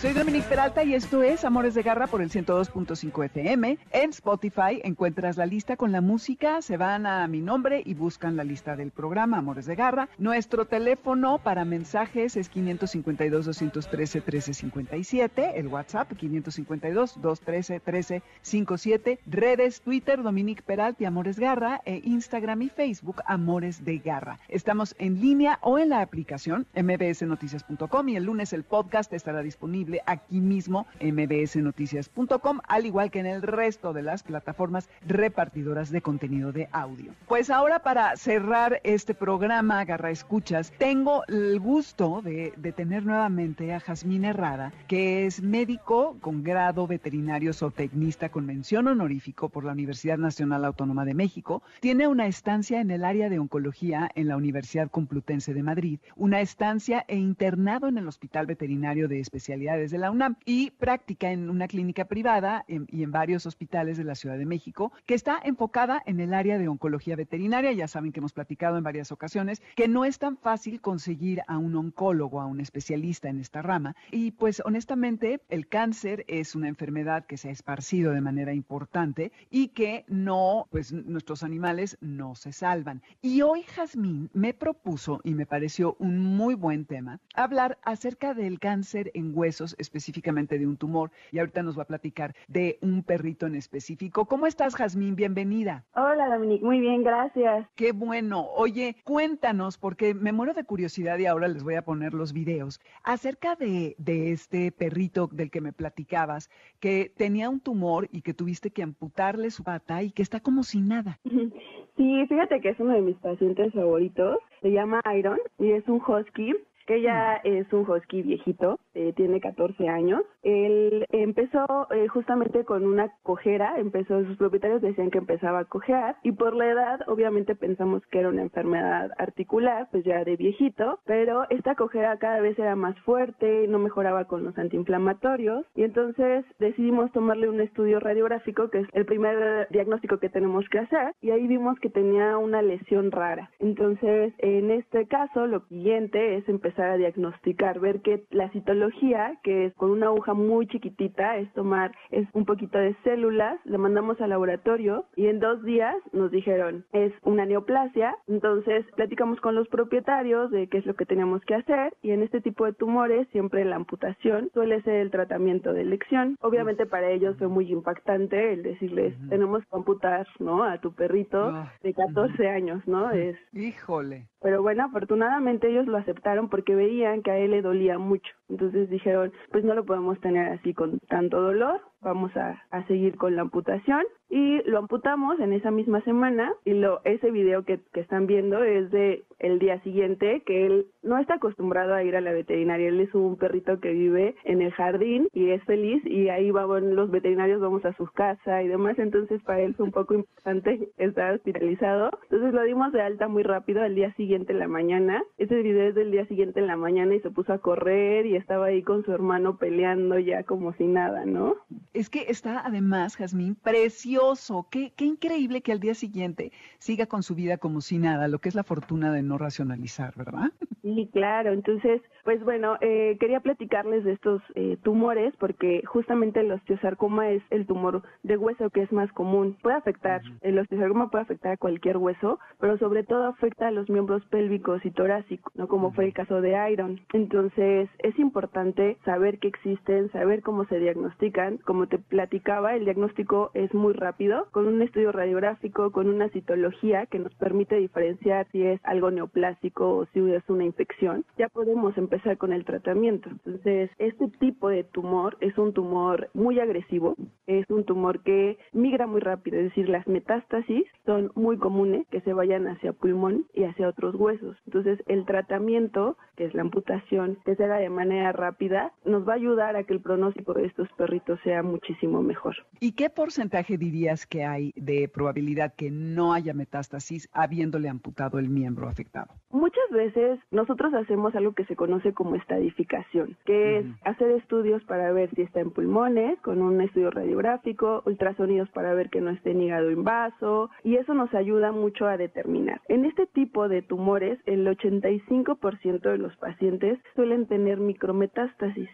Soy Dominique Peralta y esto es Amores de Garra por el 102.5 FM. En Spotify encuentras la lista con la música, se van a mi nombre y buscan la lista del programa Amores de Garra. Nuestro teléfono para mensajes es 552-213-1357, el WhatsApp 552-213-1357, redes Twitter Dominique Peralta y Amores Garra e Instagram y Facebook Amores de Garra. Estamos en línea o en la aplicación mbsnoticias.com y el lunes el podcast estará disponible aquí mismo mbsnoticias.com, al igual que en el resto de las plataformas repartidoras de contenido de audio. Pues ahora para cerrar este programa, Garra Escuchas, tengo el gusto de, de tener nuevamente a Jazmín Herrada, que es médico con grado veterinario zootecnista con mención honorífico por la Universidad Nacional Autónoma de México. Tiene una estancia en el área de oncología en la Universidad Complutense de Madrid, una estancia e internado en el Hospital Veterinario de Especialidades de la UNAM y práctica en una clínica privada y en varios hospitales de la Ciudad de México que está enfocada en el área de oncología veterinaria. Ya saben que hemos platicado en varias ocasiones que no es tan fácil conseguir a un oncólogo, a un especialista en esta rama. Y pues honestamente el cáncer es una enfermedad que se ha esparcido de manera importante y que no, pues nuestros animales no se salvan. Y hoy Jazmín me propuso y me pareció un muy buen tema hablar acerca del cáncer en huesos específicamente de un tumor, y ahorita nos va a platicar de un perrito en específico. ¿Cómo estás, Jazmín? Bienvenida. Hola, Dominique. Muy bien, gracias. Qué bueno. Oye, cuéntanos, porque me muero de curiosidad y ahora les voy a poner los videos, acerca de, de este perrito del que me platicabas, que tenía un tumor y que tuviste que amputarle su pata y que está como sin nada. *laughs* Sí, fíjate que es uno de mis pacientes favoritos. Se llama Iron y es un husky ella es un husky viejito, eh, tiene 14 años. Él empezó eh, justamente con una cojera, empezó, sus propietarios decían que empezaba a cojear y por la edad obviamente pensamos que era una enfermedad articular, pues ya de viejito, pero esta cojera cada vez era más fuerte, no mejoraba con los antiinflamatorios y entonces decidimos tomarle un estudio radiográfico, que es el primer diagnóstico que tenemos que hacer, y ahí vimos que tenía una lesión rara. Entonces, en este caso, lo siguiente es empezar a diagnosticar, ver que la citología, que es con una aguja muy chiquitita, es tomar es un poquito de células, la mandamos al laboratorio y en dos días nos dijeron es una neoplasia, entonces platicamos con los propietarios de qué es lo que teníamos que hacer y en este tipo de tumores siempre la amputación suele ser el tratamiento de elección. Obviamente para ellos fue muy impactante el decirles tenemos que amputar, ¿no? A tu perrito ah. de 14 años, ¿no? Es Híjole. Pero bueno, afortunadamente ellos lo aceptaron porque veían que a él le dolía mucho. Entonces dijeron, pues no lo podemos tener así con tanto dolor, vamos a, a, seguir con la amputación. Y lo amputamos en esa misma semana. Y lo ese video que, que, están viendo es de el día siguiente que él no está acostumbrado a ir a la veterinaria. Él es un perrito que vive en el jardín y es feliz. Y ahí van los veterinarios vamos a su casa y demás. Entonces para él fue un poco importante *laughs* estar hospitalizado. Entonces lo dimos de alta muy rápido al día siguiente en la mañana. Ese video es del día siguiente en la mañana y se puso a correr y estaba ahí con su hermano peleando ya como si nada no es que está además, Jazmín, precioso. Qué, qué increíble que al día siguiente siga con su vida como si nada, lo que es la fortuna de no racionalizar, ¿verdad? Sí, claro. Entonces, pues bueno, eh, quería platicarles de estos eh, tumores porque justamente el osteosarcoma es el tumor de hueso que es más común. Puede afectar, el osteosarcoma puede afectar a cualquier hueso, pero sobre todo afecta a los miembros pélvicos y torácicos, ¿no? Como fue el caso de Iron. Entonces, es importante saber que existen, saber cómo se diagnostican. Como te platicaba, el diagnóstico es muy rápido, con un estudio radiográfico, con una citología que nos permite diferenciar si es algo neoplásico o si es una infección. Ya podemos empezar empezar con el tratamiento. Entonces, este tipo de tumor es un tumor muy agresivo, es un tumor que migra muy rápido, es decir, las metástasis son muy comunes que se vayan hacia pulmón y hacia otros huesos. Entonces, el tratamiento, que es la amputación, que se haga de manera rápida, nos va a ayudar a que el pronóstico de estos perritos sea muchísimo mejor. ¿Y qué porcentaje dirías que hay de probabilidad que no haya metástasis habiéndole amputado el miembro afectado? Muchas veces nosotros hacemos algo que se conoce como estadificación, que es hacer estudios para ver si está en pulmones, con un estudio radiográfico, ultrasonidos para ver que no esté en hígado invaso, y eso nos ayuda mucho a determinar. En este tipo de tumores, el 85% de los pacientes suelen tener micrometástasis.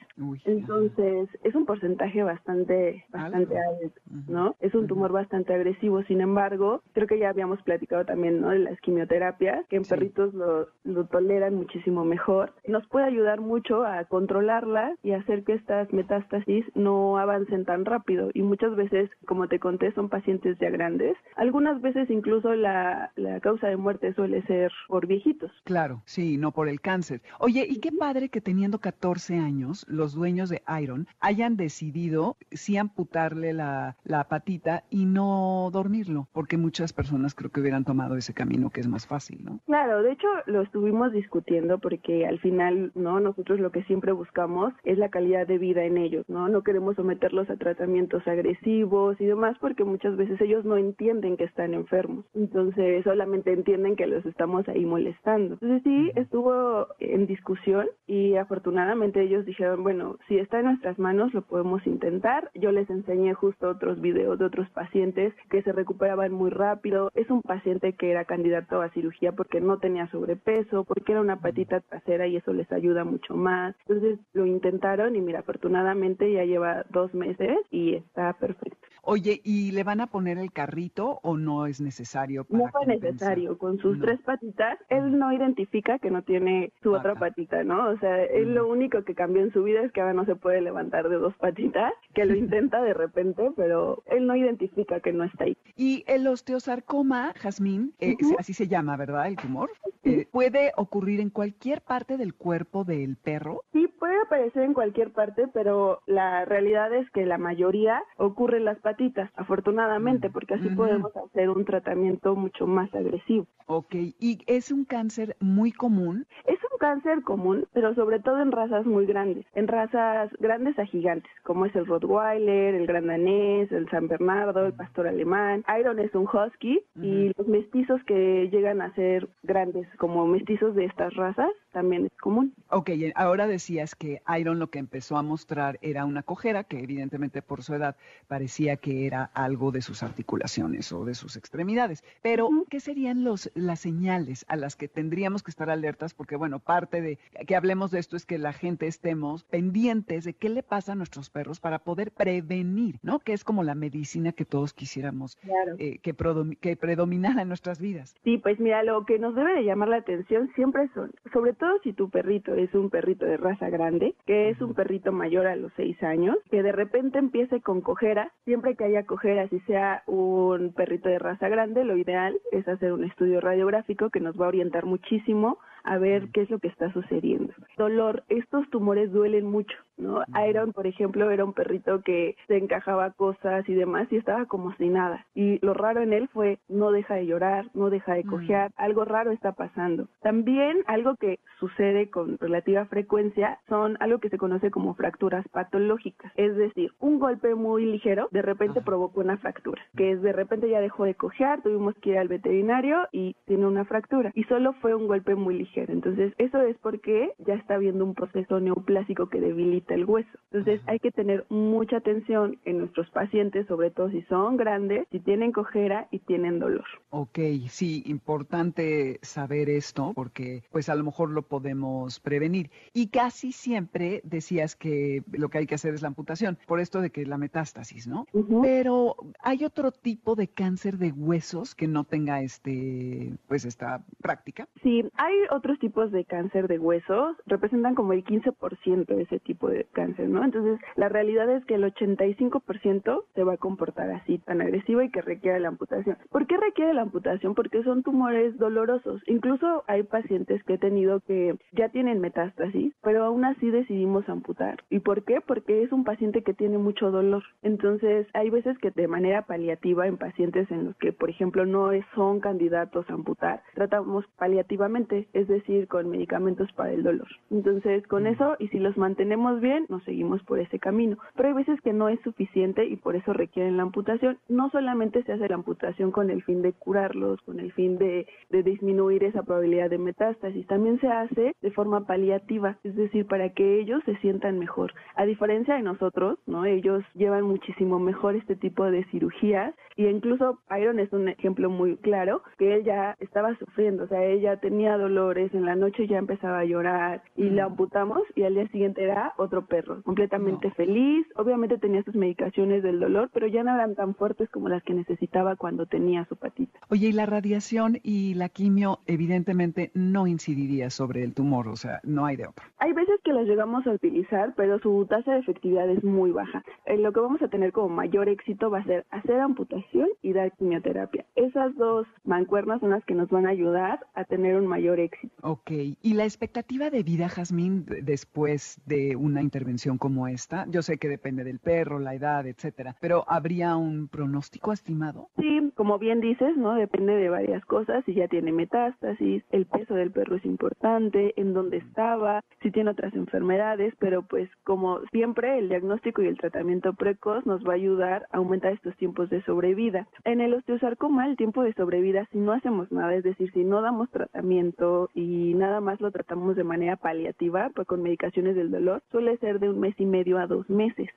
Entonces, es un porcentaje bastante, bastante alto, ¿no? Es un tumor bastante agresivo, sin embargo, creo que ya habíamos platicado también, ¿no? De las quimioterapias, que en perritos lo lo, toleran muchísimo mejor. Nos puede ayudar mucho a controlarla y hacer que estas metástasis no avancen tan rápido. Y muchas veces, como te conté, son pacientes ya grandes. Algunas veces incluso la, la causa de muerte suele ser por viejitos. Claro, sí, no por el cáncer. Oye, y qué padre que teniendo 14 años, los dueños de Iron hayan decidido sí amputarle la, la patita y no dormirlo, porque muchas personas creo que hubieran tomado ese camino que es más fácil, ¿no? Claro, de hecho, lo estuvimos discutiendo porque al final, ¿no? Nosotros lo que siempre buscamos es la calidad de vida en ellos, ¿no? No queremos someterlos a tratamientos agresivos y demás porque muchas veces ellos no entienden que están enfermos. Entonces, solamente entienden que los estamos ahí molestando. Entonces, sí, estuvo en discusión y afortunadamente ellos dijeron, bueno, si está en nuestras manos, lo podemos intentar. Yo les enseñé justo otros videos de otros pacientes que se recuperaban muy rápido. Es un paciente que era candidato a cirugía porque no tenía sobre peso, porque era una patita trasera y eso les ayuda mucho más. Entonces lo intentaron y mira, afortunadamente ya lleva dos meses y está perfecto. Oye, ¿y le van a poner el carrito o no es necesario? no fue necesario, con sus tres patitas, él no identifica que no tiene su otra patita, ¿no? O sea, él lo único que cambió en su vida es que ahora no se puede levantar de dos patitas, que lo *laughs* intenta de repente, pero él no identifica que no está ahí. Y el osteosarcoma, Jazmín, eh, así se llama, ¿verdad? El tumor. Eh, ¿Puede ocurrir en cualquier parte del cuerpo del perro? Sí, puede aparecer en cualquier parte, pero la realidad es que la mayoría ocurre en las patitas afortunadamente, porque así podemos hacer un tratamiento mucho más agresivo. Ok, ¿y es un cáncer muy común? Es un cáncer común, pero sobre todo en razas muy grandes, en razas grandes a gigantes, como es el Rottweiler, el Gran Danés, el San Bernardo, el Pastor Alemán. Iron es un Husky y los mestizos que llegan a ser grandes como mestizos de estas razas también es común. Ok, ahora decías que Iron lo que empezó a mostrar era una cojera, que evidentemente por su edad parecía que era algo de sus articulaciones o de sus extremidades. Pero, ¿qué serían los, las señales a las que tendríamos que estar alertas? Porque, bueno, parte de que hablemos de esto es que la gente estemos pendientes de qué le pasa a nuestros perros para poder prevenir, ¿no? Que es como la medicina que todos quisiéramos eh, que, que predominara en nuestras vidas. Sí, pues mira, lo que nos debe de llamar la atención siempre son, sobre todo si tu perrito es un perrito de raza grande, que es un perrito mayor a los seis años, que de repente empiece con cojera, siempre que haya cojera, si sea un perrito de raza grande, lo ideal es hacer un estudio radiográfico que nos va a orientar muchísimo a ver qué es lo que está sucediendo. Dolor, estos tumores duelen mucho, ¿no? Iron, por ejemplo, era un perrito que se encajaba cosas y demás y estaba como sin nada. Y lo raro en él fue no deja de llorar, no deja de cojear, algo raro está pasando. También algo que sucede con relativa frecuencia son algo que se conoce como fracturas patológicas, es decir, un golpe muy ligero de repente provocó una fractura, que es de repente ya dejó de cojear, tuvimos que ir al veterinario y tiene una fractura y solo fue un golpe muy ligero entonces, eso es porque ya está habiendo un proceso neoplásico que debilita el hueso. Entonces, hay que tener mucha atención en nuestros pacientes, sobre todo si son grandes, si tienen cojera y tienen dolor. Ok, sí, importante saber esto porque pues a lo mejor lo podemos prevenir. Y casi siempre decías que lo que hay que hacer es la amputación, por esto de que la metástasis, ¿no? Pero hay otro tipo de cáncer de huesos que no tenga este, pues esta práctica. Sí, hay otros tipos de cáncer de huesos representan como el 15% de ese tipo de cáncer, ¿no? Entonces, la realidad es que el 85% se va a comportar así, tan agresivo y que requiere la amputación. ¿Por qué requiere la amputación? Porque son tumores dolorosos. Incluso hay pacientes que he tenido que ya tienen metástasis, pero aún así decidimos amputar. ¿Y por qué? Porque es un paciente que tiene mucho dolor. Entonces, hay veces que de manera paliativa en pacientes en los que, por ejemplo, no son candidatos a amputar, tratamos paliativamente, es decir, decir, con medicamentos para el dolor. Entonces, con eso, y si los mantenemos bien, nos seguimos por ese camino. Pero hay veces que no es suficiente y por eso requieren la amputación. No solamente se hace la amputación con el fin de curarlos, con el fin de, de disminuir esa probabilidad de metástasis, también se hace de forma paliativa, es decir, para que ellos se sientan mejor. A diferencia de nosotros, ¿no? Ellos llevan muchísimo mejor este tipo de cirugías y incluso Iron es un ejemplo muy claro que él ya estaba sufriendo, o sea, ella tenía dolores, en la noche ya empezaba a llorar y la amputamos y al día siguiente era otro perro, completamente feliz, obviamente tenía sus medicaciones del dolor, pero ya no eran tan fuertes como las que necesitaba cuando tenía su patita. Oye, y la radiación y la quimio evidentemente no incidiría sobre el tumor, o sea, no hay de otra. Hay veces que las llegamos a utilizar, pero su tasa de efectividad es muy baja. Eh, lo que vamos a tener como mayor éxito va a ser hacer amputación y dar quimioterapia. Esas dos mancuernas son las que nos van a ayudar a tener un mayor éxito. Ok, ¿y la expectativa de vida, Jazmín, después de una intervención como esta? Yo sé que depende del perro, la edad, etcétera, pero ¿habría un pronóstico estimado? Sí, como bien dices, ¿no? Depende de varias cosas, si ya tiene metástasis, el peso del perro es importante, en dónde estaba, si tiene otras enfermedades, pero pues como siempre el diagnóstico y el tratamiento precoz nos va a ayudar a aumentar estos tiempos de sobrevida. En el osteosarcoma el tiempo de sobrevida si no hacemos nada, es decir, si no damos tratamiento y nada más lo tratamos de manera paliativa, pues con medicaciones del dolor, suele ser de un mes y medio a dos meses.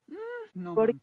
No Porque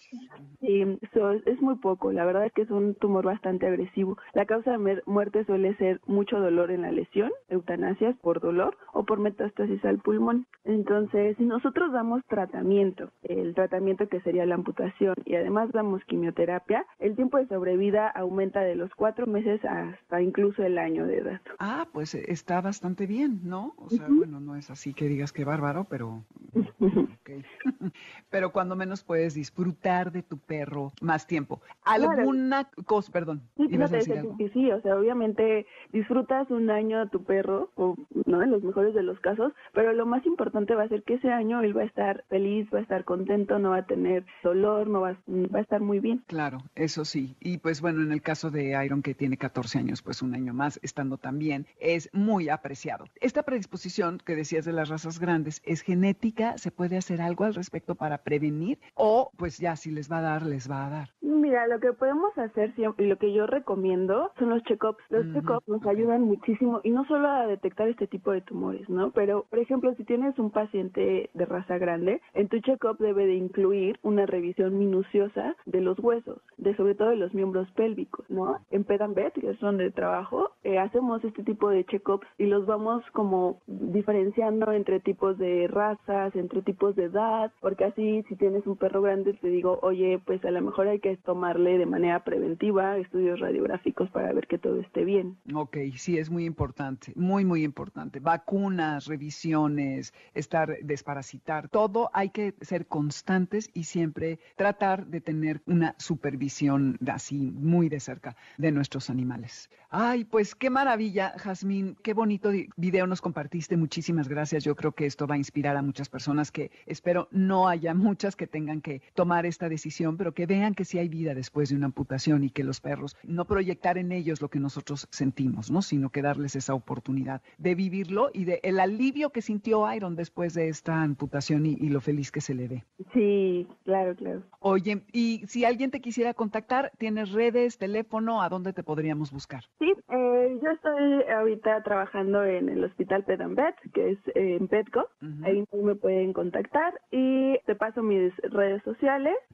sí, es muy poco, la verdad es que es un tumor bastante agresivo. La causa de muerte suele ser mucho dolor en la lesión, eutanasias por dolor o por metástasis al pulmón. Entonces, si nosotros damos tratamiento, el tratamiento que sería la amputación y además damos quimioterapia, el tiempo de sobrevida aumenta de los cuatro meses hasta incluso el año de edad. Ah, pues eh, está bastante bien, ¿no? O sea, bueno, no es así que digas que bárbaro, pero... *laughs* Okay. *laughs* pero cuando menos puedes disfrutar de tu perro más tiempo. ¿Alguna cosa, perdón? Sí, sí, sí, o sea, obviamente disfrutas un año a tu perro, o, ¿no? En los mejores de los casos, pero lo más importante va a ser que ese año él va a estar feliz, va a estar contento, no va a tener dolor, no va, va a estar muy bien. Claro, eso sí. Y pues bueno, en el caso de Iron, que tiene 14 años, pues un año más estando también, es muy apreciado. Esta predisposición que decías de las razas grandes, ¿es genética? ¿Se puede hacer algo al respecto para prevenir? ¿O pues ya si les va a dar, les va a dar? Mira, lo que podemos hacer siempre y lo que yo recomiendo son los check-ups. Los check-ups nos ayudan muchísimo y no solo a detectar este tipo de tumores, ¿no? Pero, por ejemplo, si tienes un paciente de raza grande, en tu check-up debe de incluir una revisión minuciosa de los huesos, de sobre todo de los miembros pélvicos, ¿no? En Pedambet, que es donde trabajo, eh, hacemos este tipo de check-ups y los vamos como diferenciando entre tipos de razas, entre tipos de edad, porque así si tienes un perro grande te digo, oye, pues a lo mejor hay que tomarle de manera preventiva estudios radiográficos para ver que todo esté bien. Ok, sí, es muy importante, muy, muy importante. Vacunas, revisiones, estar, desparasitar, todo hay que ser constantes y siempre tratar de tener una supervisión así muy de cerca de nuestros animales. Ay, pues qué maravilla, Jazmín, qué bonito video nos compartiste, muchísimas gracias. Yo creo que esto va a inspirar a muchas personas que espero no haya *laughs* muchas que tengan que tomar esta decisión, pero que vean que sí hay vida después de una amputación y que los perros, no proyectar en ellos lo que nosotros sentimos, ¿no? Sino que darles esa oportunidad de vivirlo y de el alivio que sintió Iron después de esta amputación y, y lo feliz que se le ve. Sí, claro, claro. Oye, y si alguien te quisiera contactar, ¿tienes redes, teléfono? ¿A dónde te podríamos buscar? Sí, eh, yo estoy ahorita trabajando en el Hospital Pedambet, que es en Petco. Ahí me pueden contactar y te paso mis redes sociales.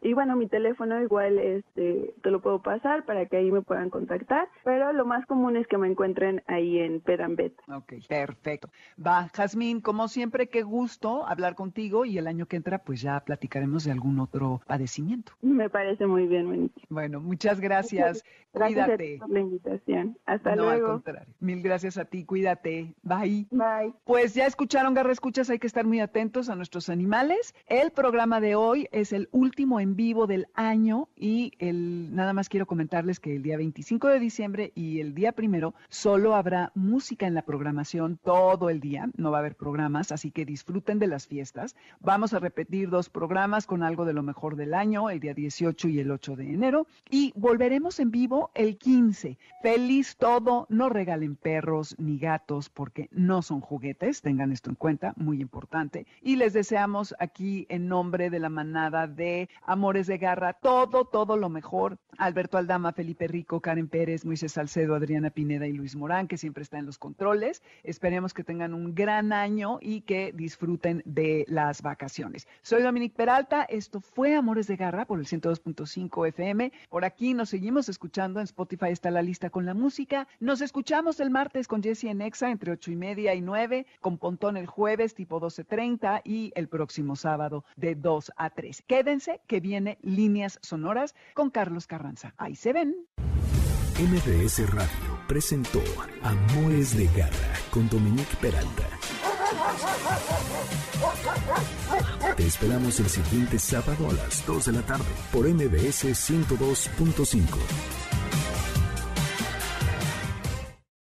Y bueno, mi teléfono igual este, te lo puedo pasar para que ahí me puedan contactar. Pero lo más común es que me encuentren ahí en Pedambet. Ok, perfecto. Va, Jazmín, como siempre, qué gusto hablar contigo y el año que entra pues ya platicaremos de algún otro padecimiento. Me parece muy bien, Monique. Bueno, muchas gracias. Gracias Cuídate. por la invitación. Hasta no, luego. al contrario. Mil gracias a ti. Cuídate. Bye. Bye. Pues ya escucharon, Garra Escuchas, hay que estar muy atentos a nuestros animales. El programa de hoy es el último en vivo del año y el nada más quiero comentarles que el día 25 de diciembre y el día primero solo habrá música en la programación todo el día. No va a haber programas, así que disfruten de las fiestas. Vamos a repetir dos programas con algo de lo mejor del año, el día 18 y el 8 de enero. Y volveremos en vivo el 15. Feliz todo, no regalen perros ni gatos porque no son juguetes, tengan esto en cuenta, muy importante. Y les deseamos aquí en nombre de la manada de Amores de Garra todo, todo lo mejor. Alberto Aldama, Felipe Rico, Karen Pérez, Moisés Salcedo, Adriana Pineda y Luis Morán, que siempre están en los controles. Esperemos que tengan un gran año y que disfruten de las vacaciones. Soy Dominique Peralta, esto fue Amores de Garra por el 102.5 FM. Por aquí nos seguimos escuchando, en Spotify está la lista con la música. Nos escuchamos el martes con Jesse en Exa entre 8 y media y 9, con Pontón el jueves tipo 12.30 y el próximo sábado de 2 a 3. Quédense que viene Líneas Sonoras con Carlos Carranza. Ahí se ven. MBS Radio presentó Amores de Garra con Dominique Peralta. Te esperamos el siguiente sábado a las 2 de la tarde por MBS 102.5.